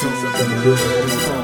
Some of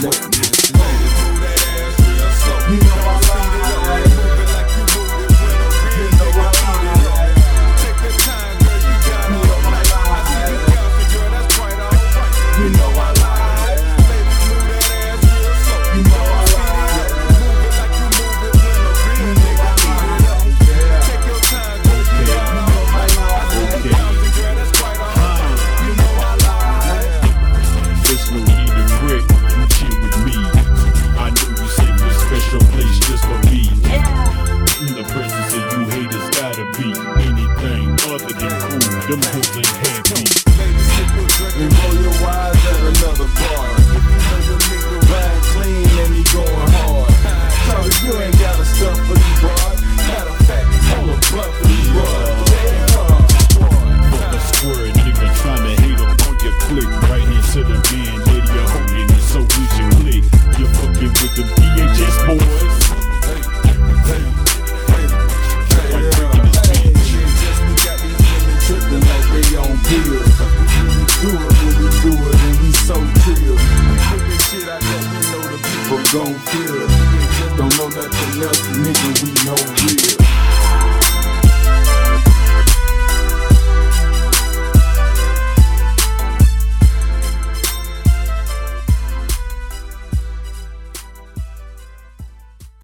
no them Brooklyn heads. deal. We do it when we do it, and we so chill. We put this shit I that we know the people gon' feel.